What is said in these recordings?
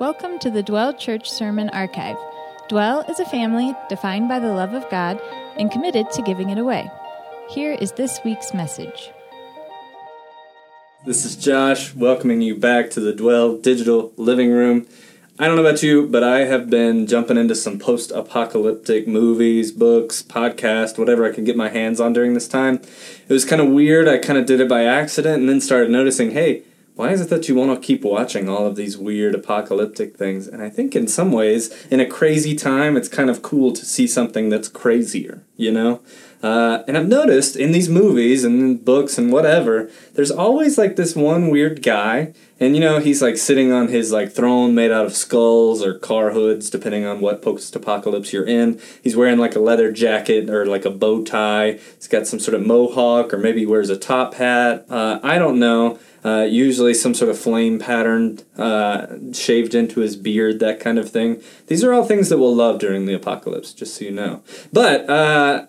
Welcome to the Dwell Church Sermon Archive. Dwell is a family defined by the love of God and committed to giving it away. Here is this week's message. This is Josh welcoming you back to the Dwell Digital Living Room. I don't know about you, but I have been jumping into some post apocalyptic movies, books, podcasts, whatever I could get my hands on during this time. It was kind of weird. I kind of did it by accident and then started noticing hey, why is it that you want to keep watching all of these weird apocalyptic things? And I think in some ways, in a crazy time, it's kind of cool to see something that's crazier, you know? Uh, and I've noticed in these movies and books and whatever, there's always like this one weird guy, and you know, he's like sitting on his like throne made out of skulls or car hoods, depending on what post apocalypse you're in. He's wearing like a leather jacket or like a bow tie. He's got some sort of mohawk, or maybe he wears a top hat. Uh, I don't know. Uh, usually some sort of flame pattern uh, shaved into his beard, that kind of thing. These are all things that we'll love during the apocalypse, just so you know. But uh,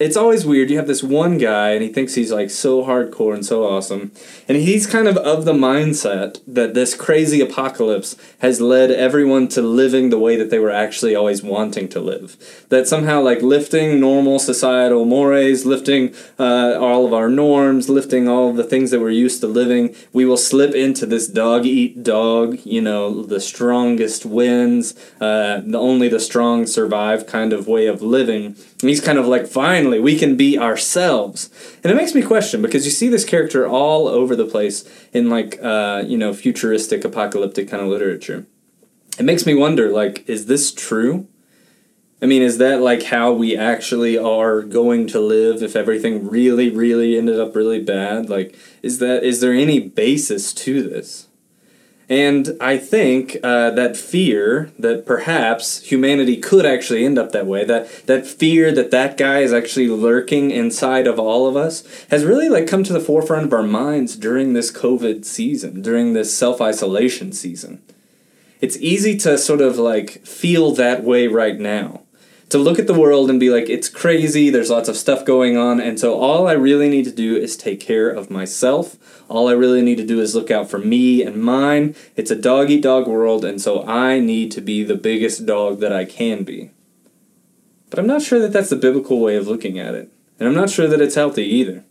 it's always weird. You have this one guy, and he thinks he's like so hardcore and so awesome, and he's kind of of the mindset that this crazy apocalypse has led everyone to living the way that they were actually always wanting to live. That somehow, like lifting normal societal mores, lifting uh, all of our norms, lifting all the things that we're used to living, we will slip into this dog eat dog. You know, the strongest wins, uh, the only the strong survive kind of way of living. He's kind of like, finally, we can be ourselves. And it makes me question because you see this character all over the place in like, uh, you know, futuristic, apocalyptic kind of literature. It makes me wonder, like, is this true? I mean, is that like how we actually are going to live if everything really, really ended up really bad? Like, is that is there any basis to this? And I think uh, that fear that perhaps humanity could actually end up that way, that, that fear that that guy is actually lurking inside of all of us, has really like come to the forefront of our minds during this COVID season, during this self isolation season. It's easy to sort of like feel that way right now to look at the world and be like, it's crazy, there's lots of stuff going on, and so all I really need to do is take care of myself. All I really need to do is look out for me and mine. It's a dog eat dog world, and so I need to be the biggest dog that I can be. But I'm not sure that that's the biblical way of looking at it, and I'm not sure that it's healthy either.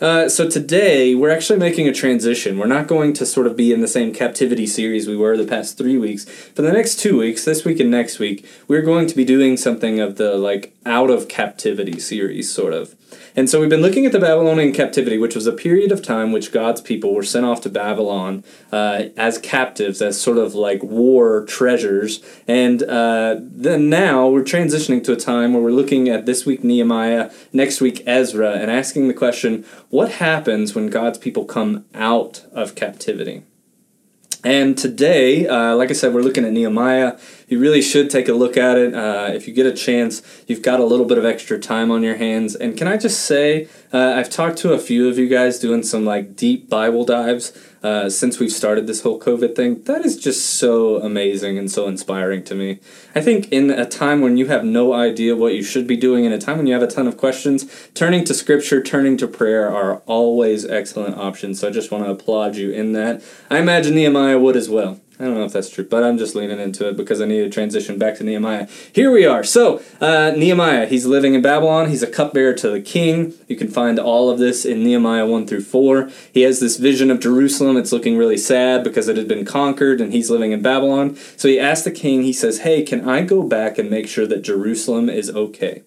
Uh, so today we're actually making a transition. We're not going to sort of be in the same captivity series we were the past three weeks. For the next two weeks, this week and next week, we're going to be doing something of the like out of captivity series, sort of. And so we've been looking at the Babylonian captivity, which was a period of time which God's people were sent off to Babylon uh, as captives, as sort of like war treasures. And uh, then now we're transitioning to a time where we're looking at this week Nehemiah, next week Ezra, and asking the question what happens when God's people come out of captivity? And today, uh, like I said, we're looking at Nehemiah. You really should take a look at it. Uh, if you get a chance, you've got a little bit of extra time on your hands. And can I just say, uh, I've talked to a few of you guys doing some like deep Bible dives uh, since we've started this whole COVID thing. That is just so amazing and so inspiring to me. I think in a time when you have no idea what you should be doing, in a time when you have a ton of questions, turning to scripture, turning to prayer are always excellent options. So I just want to applaud you in that. I imagine Nehemiah would as well. I don't know if that's true, but I'm just leaning into it because I need to transition back to Nehemiah. Here we are. So, uh, Nehemiah, he's living in Babylon. He's a cupbearer to the king. You can find all of this in Nehemiah 1 through 4. He has this vision of Jerusalem. It's looking really sad because it had been conquered and he's living in Babylon. So, he asks the king, he says, Hey, can I go back and make sure that Jerusalem is okay?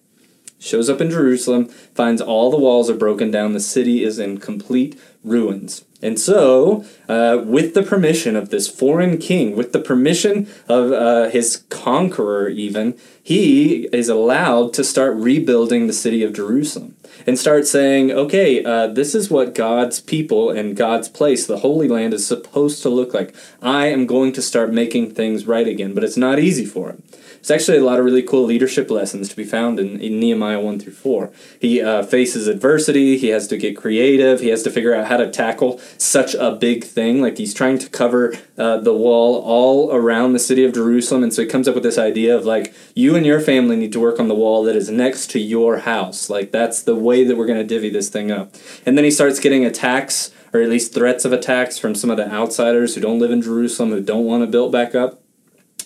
Shows up in Jerusalem, finds all the walls are broken down, the city is in complete ruins. And so, uh, with the permission of this foreign king, with the permission of uh, his conqueror, even, he is allowed to start rebuilding the city of Jerusalem and start saying, okay, uh, this is what God's people and God's place, the Holy Land, is supposed to look like. I am going to start making things right again, but it's not easy for him. There's actually a lot of really cool leadership lessons to be found in, in Nehemiah 1 through 4. He uh, faces adversity, he has to get creative, he has to figure out how to tackle such a big thing. Like he's trying to cover uh, the wall all around the city of Jerusalem, and so he comes up with this idea of like, you and your family need to work on the wall that is next to your house. Like that's the way that we're going to divvy this thing up. And then he starts getting attacks, or at least threats of attacks from some of the outsiders who don't live in Jerusalem, who don't want to build back up.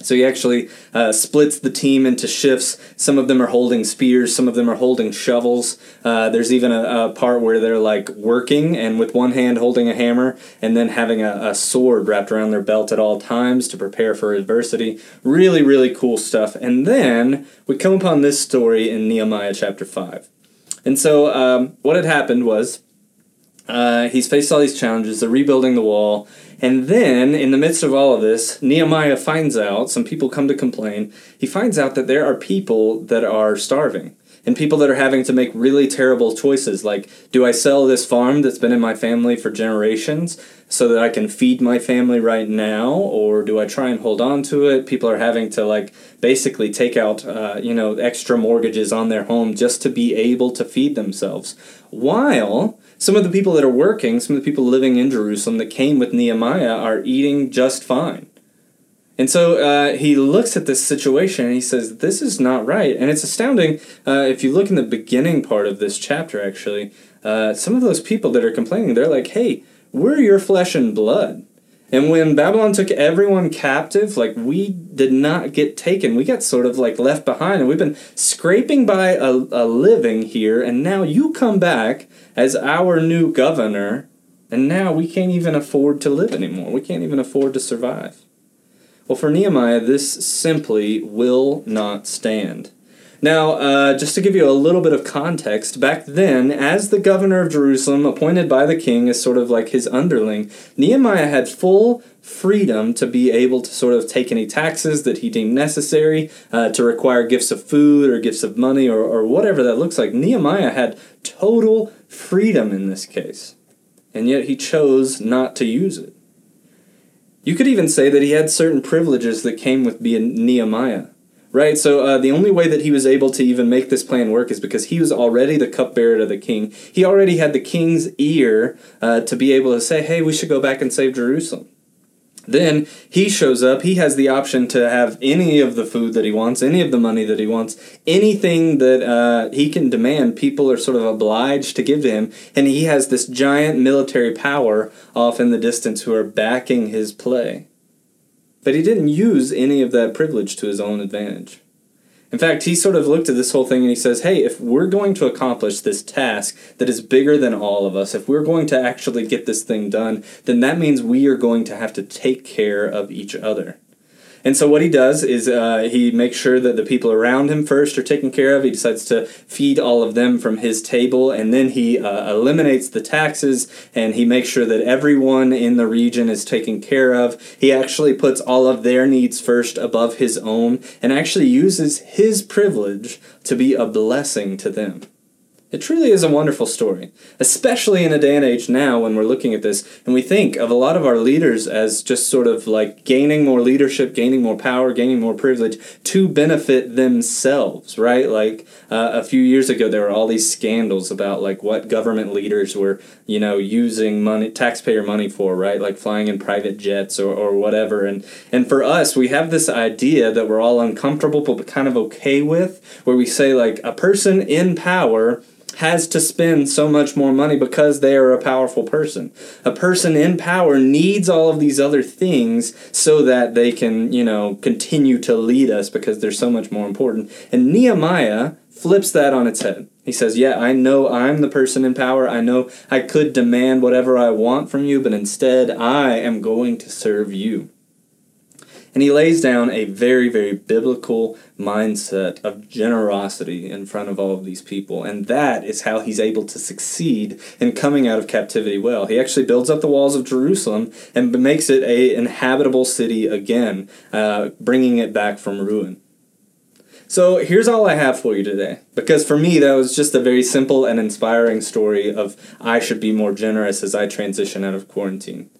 So he actually uh, splits the team into shifts. Some of them are holding spears, some of them are holding shovels. Uh, there's even a, a, part where they're like working and with one hand holding a hammer and then having a, a, sword wrapped around their belt at all times to prepare for adversity. Really, really cool stuff. And then we come upon this story in Nehemiah chapter 5. And so um, what had happened was uh, he's faced all these challenges, they're rebuilding the wall. And then, in the midst of all of this, Nehemiah finds out, some people come to complain, he finds out that there are people that are starving and people that are having to make really terrible choices like do I sell this farm that's been in my family for generations so that I can feed my family right now or do I try and hold on to it people are having to like basically take out uh, you know extra mortgages on their home just to be able to feed themselves while some of the people that are working, some of the people living in Jerusalem that came with Nehemiah are eating just fine. And so uh, he looks at this situation and he says, This is not right. And it's astounding. Uh, if you look in the beginning part of this chapter, actually, uh, some of those people that are complaining, they're like, Hey, we're your flesh and blood. And when Babylon took everyone captive, like we did not get taken. We got sort of like left behind, and we've been scraping by a, a living here. And now you come back as our new governor, and now we can't even afford to live anymore. We can't even afford to survive. Well, for Nehemiah, this simply will not stand. Now, uh, just to give you a little bit of context, back then, as the governor of Jerusalem, appointed by the king as sort of like his underling, Nehemiah had full freedom to be able to sort of take any taxes that he deemed necessary, uh, to require gifts of food or gifts of money or, or whatever that looks like. Nehemiah had total freedom in this case, and yet he chose not to use it. You could even say that he had certain privileges that came with being Nehemiah. Right, so uh, the only way that he was able to even make this plan work is because he was already the cupbearer to the king. He already had the king's ear uh, to be able to say, hey, we should go back and save Jerusalem. Then he shows up. He has the option to have any of the food that he wants, any of the money that he wants, anything that uh, he can demand. People are sort of obliged to give to him. And he has this giant military power off in the distance who are backing his play. But he didn't use any of that privilege to his own advantage. In fact, he sort of looked at this whole thing and he says, hey, if we're going to accomplish this task that is bigger than all of us, if we're going to actually get this thing done, then that means we are going to have to take care of each other. And so what he does is uh, he makes sure that the people around him first are taken care of. He decides to feed all of them from his table, and then he uh, eliminates the taxes and he makes sure that everyone in the region is taken care of. He actually puts all of their needs first above his own and actually uses his privilege to be a blessing to them. It truly is a wonderful story, especially in a day and age now when we're looking at this and we think of a lot of our leaders as just sort of like gaining more leadership, gaining more power, gaining more privilege to benefit themselves, right? Like uh, a few years ago, there were all these scandals about like what government leaders were, you know, using money, taxpayer money for, right? Like flying in private jets or, or whatever. And, and for us, we have this idea that we're all uncomfortable but kind of okay with, where we say like a person in power has to spend so much more money because they are a powerful person. A person in power needs all of these other things so that they can, you know, continue to lead us because they're so much more important. And Nehemiah flips that on its head. He says, Yeah, I know I'm the person in power. I know I could demand whatever I want from you, but instead I am going to serve you. And he lays down a very, very biblical mindset of generosity in front of all of these people. And that is how he's able to succeed in coming out of captivity well. He actually builds up the walls of Jerusalem and makes it a inhabitable city again, uh, bringing it back from ruin. So here's all I have for you today. Because for me, that was just a very simple and inspiring story of I should be more generous as I transition out of quarantine.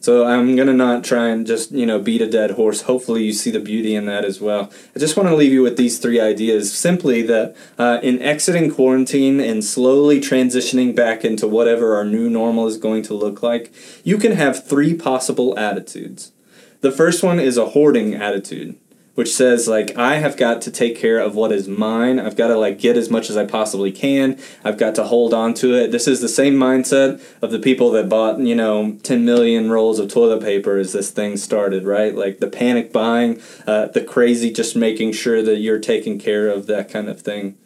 So I'm gonna not try and just you know beat a dead horse. Hopefully you see the beauty in that as well. I just want to leave you with these three ideas. Simply that uh, in exiting quarantine and slowly transitioning back into whatever our new normal is going to look like, you can have three possible attitudes. The first one is a hoarding attitude which says like I have got to take care of what is mine. I've got to like get as much as I possibly can. I've got to hold on to it. This is the same mindset of the people that bought, you know, 10 million rolls of toilet paper as this thing started, right? Like the panic buying, uh, the crazy just making sure that you're taking care of that kind of thing.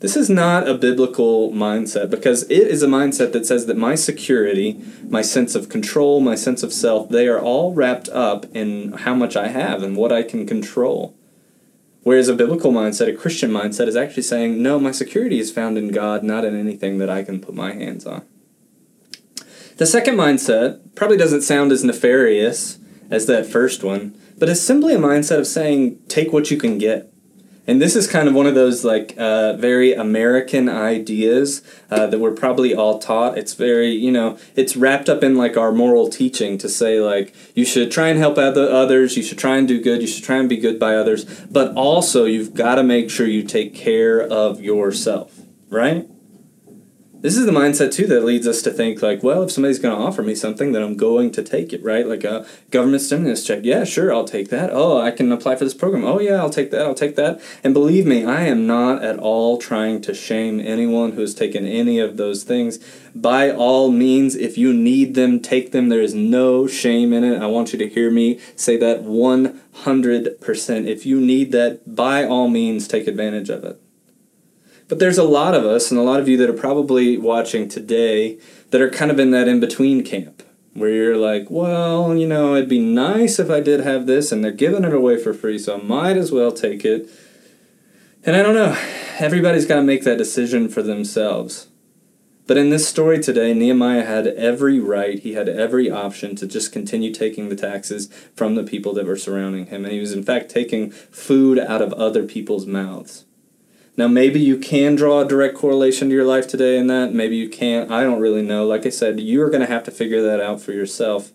This is not a biblical mindset because it is a mindset that says that my security, my sense of control, my sense of self, they are all wrapped up in how much I have and what I can control. Whereas a biblical mindset, a Christian mindset, is actually saying, no, my security is found in God, not in anything that I can put my hands on. The second mindset probably doesn't sound as nefarious as that first one, but is simply a mindset of saying, take what you can get and this is kind of one of those like uh, very American ideas uh, that we're probably all taught. It's very you know it's wrapped up in like our moral teaching to say like you should try and help other others, you should try and do good, you should try and be good by others, but also you've got to make sure you take care of yourself, right? This is the mindset too that leads us to think like well if somebody's going to offer me something then i'm going to take it right? Like a government stimulus check. Yeah sure i'll take that. Oh i can apply for this program. Oh yeah i'll take that i'll take that. And believe me i am not at all trying to shame anyone who has taken any of those things. By all means if you need them take them. There is no shame in it. I want you to hear me say that 100% if you need that by all means take advantage of it but there's a lot of us, and a lot of you that are probably watching today, that are kind of in that in between camp where you're like, well, you know, it'd be nice if I did have this, and they're giving it away for free, so I might as well take it. And I don't know, everybody's got to make that decision for themselves. But in this story today, Nehemiah had every right, he had every option to just continue taking the taxes from the people that were surrounding him. And he was, in fact, taking food out of other people's mouths. Now, maybe you can draw a direct correlation to your life today in that. Maybe you can't. I don't really know. Like I said, you're going to have to figure that out for yourself.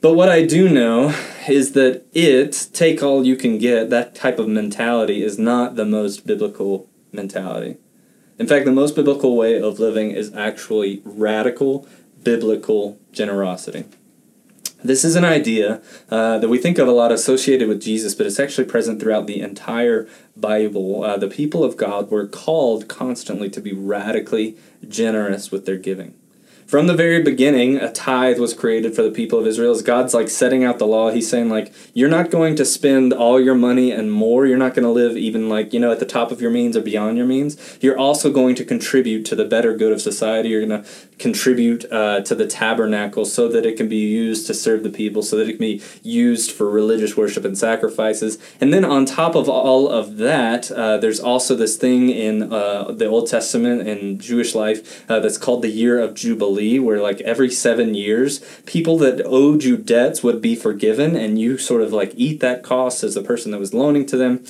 But what I do know is that it, take all you can get, that type of mentality is not the most biblical mentality. In fact, the most biblical way of living is actually radical biblical generosity. This is an idea uh, that we think of a lot associated with Jesus, but it's actually present throughout the entire Bible. Uh, the people of God were called constantly to be radically generous with their giving from the very beginning, a tithe was created for the people of Israel. As God's like setting out the law, He's saying like, you're not going to spend all your money and more. You're not going to live even like you know at the top of your means or beyond your means. You're also going to contribute to the better good of society. You're going to contribute uh, to the tabernacle so that it can be used to serve the people, so that it can be used for religious worship and sacrifices. And then on top of all of that, uh, there's also this thing in uh, the Old Testament and Jewish life uh, that's called the year of Jubilee where like every seven years, people that owed you debts would be forgiven, and you sort of like eat that cost as the person that was loaning to them.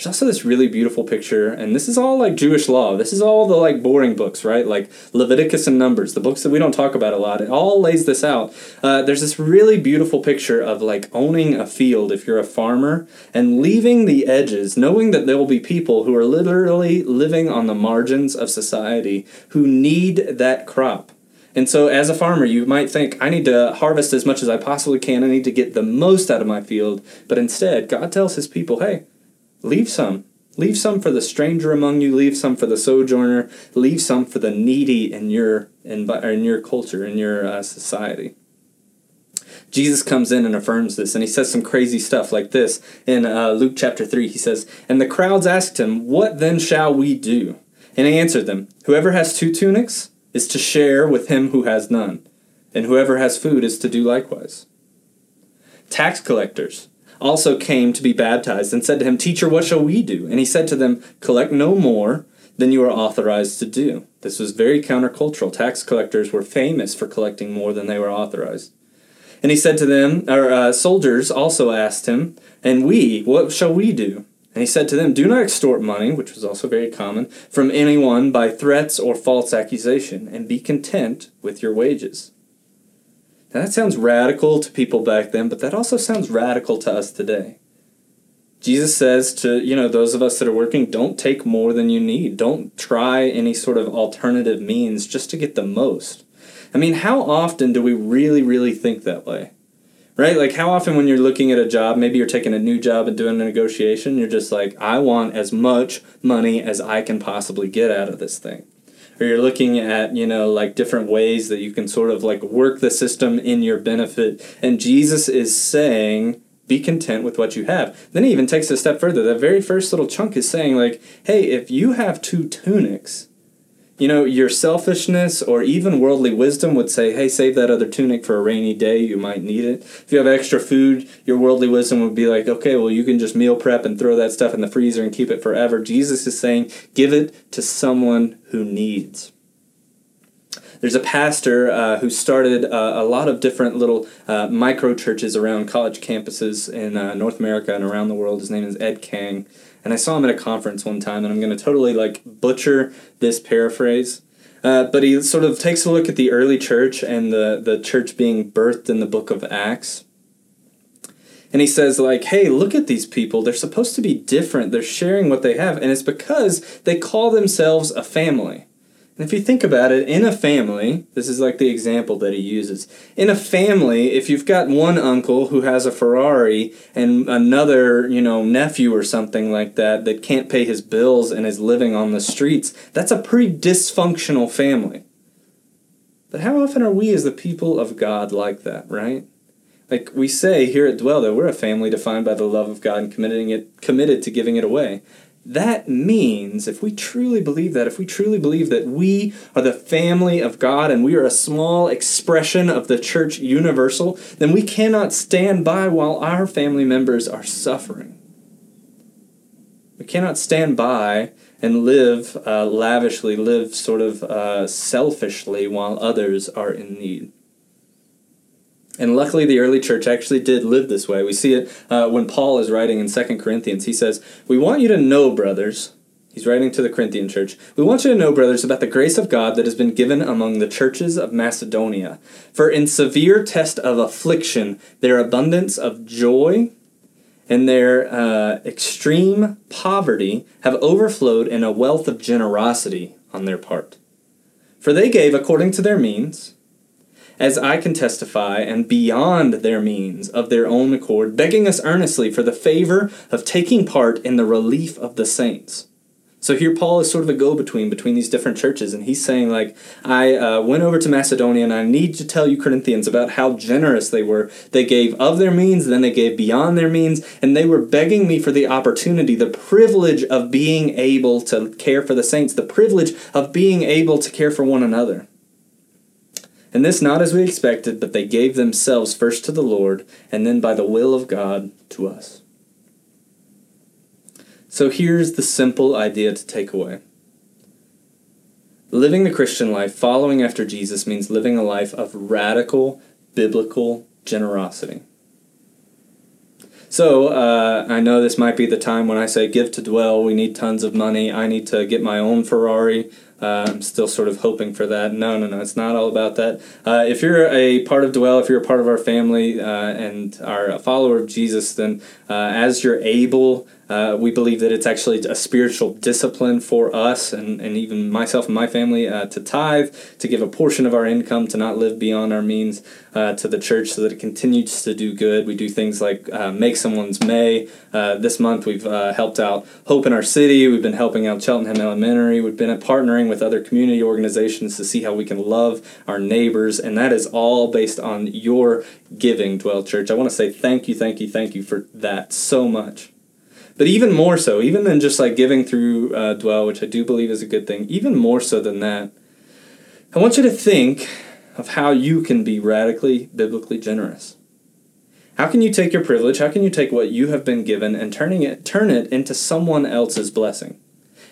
There's also this really beautiful picture, and this is all like Jewish law. This is all the like boring books, right? Like Leviticus and Numbers, the books that we don't talk about a lot. It all lays this out. Uh, there's this really beautiful picture of like owning a field if you're a farmer and leaving the edges, knowing that there will be people who are literally living on the margins of society who need that crop. And so, as a farmer, you might think, I need to harvest as much as I possibly can. I need to get the most out of my field. But instead, God tells his people, hey, leave some. Leave some for the stranger among you. Leave some for the sojourner. Leave some for the needy in your, in, in your culture, in your uh, society. Jesus comes in and affirms this, and he says some crazy stuff like this in uh, Luke chapter 3. He says, And the crowds asked him, What then shall we do? And he answered them, Whoever has two tunics, is to share with him who has none, and whoever has food is to do likewise. Tax collectors also came to be baptized and said to him, Teacher, what shall we do? And he said to them, Collect no more than you are authorized to do. This was very countercultural. Tax collectors were famous for collecting more than they were authorized. And he said to them, our uh, soldiers also asked him, And we, what shall we do? And he said to them, Do not extort money, which was also very common, from anyone by threats or false accusation, and be content with your wages. Now that sounds radical to people back then, but that also sounds radical to us today. Jesus says to, you know, those of us that are working, don't take more than you need. Don't try any sort of alternative means just to get the most. I mean, how often do we really, really think that way? Right? Like, how often when you're looking at a job, maybe you're taking a new job and doing a negotiation, you're just like, I want as much money as I can possibly get out of this thing. Or you're looking at, you know, like different ways that you can sort of like work the system in your benefit. And Jesus is saying, be content with what you have. Then he even takes a step further. That very first little chunk is saying, like, hey, if you have two tunics, you know, your selfishness or even worldly wisdom would say, hey, save that other tunic for a rainy day. You might need it. If you have extra food, your worldly wisdom would be like, okay, well, you can just meal prep and throw that stuff in the freezer and keep it forever. Jesus is saying, give it to someone who needs. There's a pastor uh, who started uh, a lot of different little uh, micro churches around college campuses in uh, North America and around the world. His name is Ed Kang and I saw him at a conference one time, and I'm going to totally like butcher this paraphrase. Uh, but he sort of takes a look at the early church and the, the church being birthed in the book of Acts. And he says, like, hey, look at these people. They're supposed to be different. They're sharing what they have. And it's because they call themselves a family. If you think about it, in a family, this is like the example that he uses. In a family, if you've got one uncle who has a Ferrari and another, you know, nephew or something like that that can't pay his bills and is living on the streets, that's a pretty dysfunctional family. But how often are we as the people of God like that, right? Like we say here at Dwell that we're a family defined by the love of God and committing it committed to giving it away that means, if we truly believe that, if we truly believe that we are the family of God and we are a small expression of the church universal, then we cannot stand by while our family members are suffering. We cannot stand by and live uh, lavishly, live sort of uh, selfishly while others are in need. And luckily, the early church actually did live this way. We see it uh, when Paul is writing in 2 Corinthians. He says, We want you to know, brothers, he's writing to the Corinthian church, we want you to know, brothers, about the grace of God that has been given among the churches of Macedonia. For in severe test of affliction, their abundance of joy and their uh, extreme poverty have overflowed in a wealth of generosity on their part. For they gave according to their means as I can testify, and beyond their means of their own accord, begging us earnestly for the favor of taking part in the relief of the saints. So here Paul is sort of a go-between between these different churches, and he's saying like, I uh, went over to Macedonia, and I need to tell you Corinthians about how generous they were. They gave of their means, then they gave beyond their means, and they were begging me for the opportunity, the privilege of being able to care for the saints, the privilege of being able to care for one another. And this not as we expected, but they gave themselves first to the Lord, and then by the will of God to us. So here's the simple idea to take away. Living the Christian life, following after Jesus, means living a life of radical biblical generosity. So, uh, I know this might be the time when I say give to dwell, we need tons of money, I need to get my own Ferrari. Uh, I'm still sort of hoping for that. No, no, no, it's not all about that. Uh, if you're a part of Dwell, if you're a part of our family uh, and are a follower of Jesus, then uh, as you're able, uh, we believe that it's actually a spiritual discipline for us and, and even myself and my family uh, to tithe, to give a portion of our income, to not live beyond our means uh, to the church so that it continues to do good. We do things like uh, Make Someone's May. Uh, this month we've uh, helped out Hope in Our City. We've been helping out Cheltenham Elementary. We've been partnering with other community organizations to see how we can love our neighbors. And that is all based on your giving, Dwell Church. I want to say thank you, thank you, thank you for that so much. But even more so, even than just like giving through uh, Dwell, which I do believe is a good thing, even more so than that, I want you to think of how you can be radically biblically generous. How can you take your privilege? How can you take what you have been given and turning it turn it into someone else's blessing?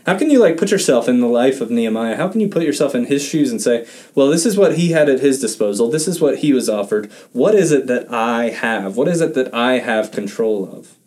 How can you like put yourself in the life of Nehemiah? How can you put yourself in his shoes and say, "Well, this is what he had at his disposal. This is what he was offered. What is it that I have? What is it that I have control of?"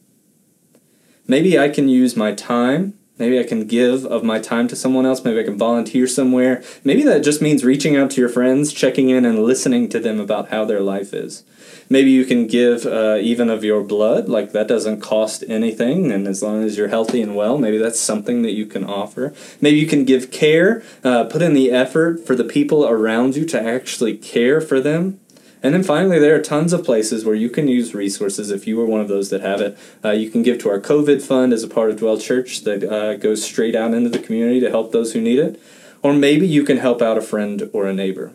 Maybe I can use my time. Maybe I can give of my time to someone else. Maybe I can volunteer somewhere. Maybe that just means reaching out to your friends, checking in, and listening to them about how their life is. Maybe you can give uh, even of your blood, like that doesn't cost anything, and as long as you're healthy and well, maybe that's something that you can offer. Maybe you can give care, uh, put in the effort for the people around you to actually care for them And then finally, there are tons of places where you can use resources if you are one of those that have it. Uh, you can give to our COVID fund as a part of Dwell Church that uh, goes straight out into the community to help those who need it. Or maybe you can help out a friend or a neighbor.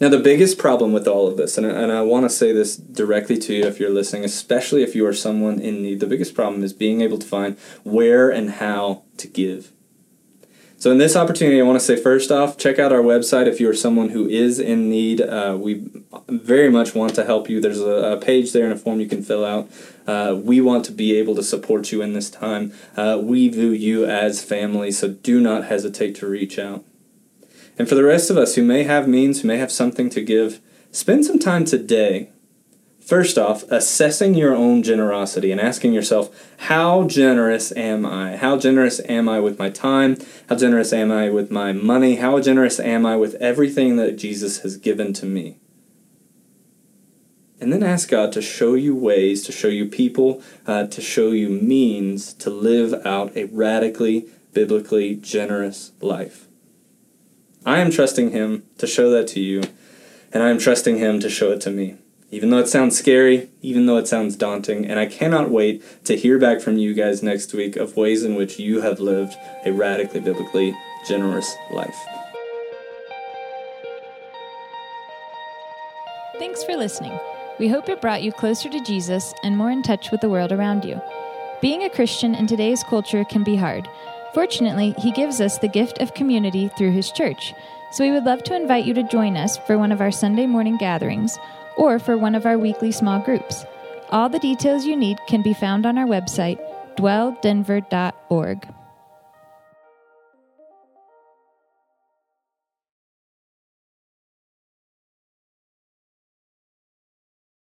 Now, the biggest problem with all of this, and, and I want to say this directly to you if you're listening, especially if you are someone in need, the biggest problem is being able to find where and how to give. So, in this opportunity, I want to say first off, check out our website if you are someone who is in need. Uh, we very much want to help you. There's a, a, page there and a form you can fill out. Uh, we want to be able to support you in this time. Uh, we view you as family, so do not hesitate to reach out. And for the rest of us who may have means, who may have something to give, spend some time today. First off, assessing your own generosity and asking yourself, how generous am I? How generous am I with my time? How generous am I with my money? How generous am I with everything that Jesus has given to me? And then ask God to show you ways, to show you people, uh, to show you means to live out a radically, biblically generous life. I am trusting Him to show that to you, and I am trusting Him to show it to me. Even though it sounds scary, even though it sounds daunting, and I cannot wait to hear back from you guys next week of ways in which you have lived a radically biblically generous life. Thanks for listening. We hope it brought you closer to Jesus and more in touch with the world around you. Being a Christian in today's culture can be hard. Fortunately, He gives us the gift of community through His church, so we would love to invite you to join us for one of our Sunday morning gatherings or for one of our weekly small groups. All the details you need can be found on our website, dwelldenver.org.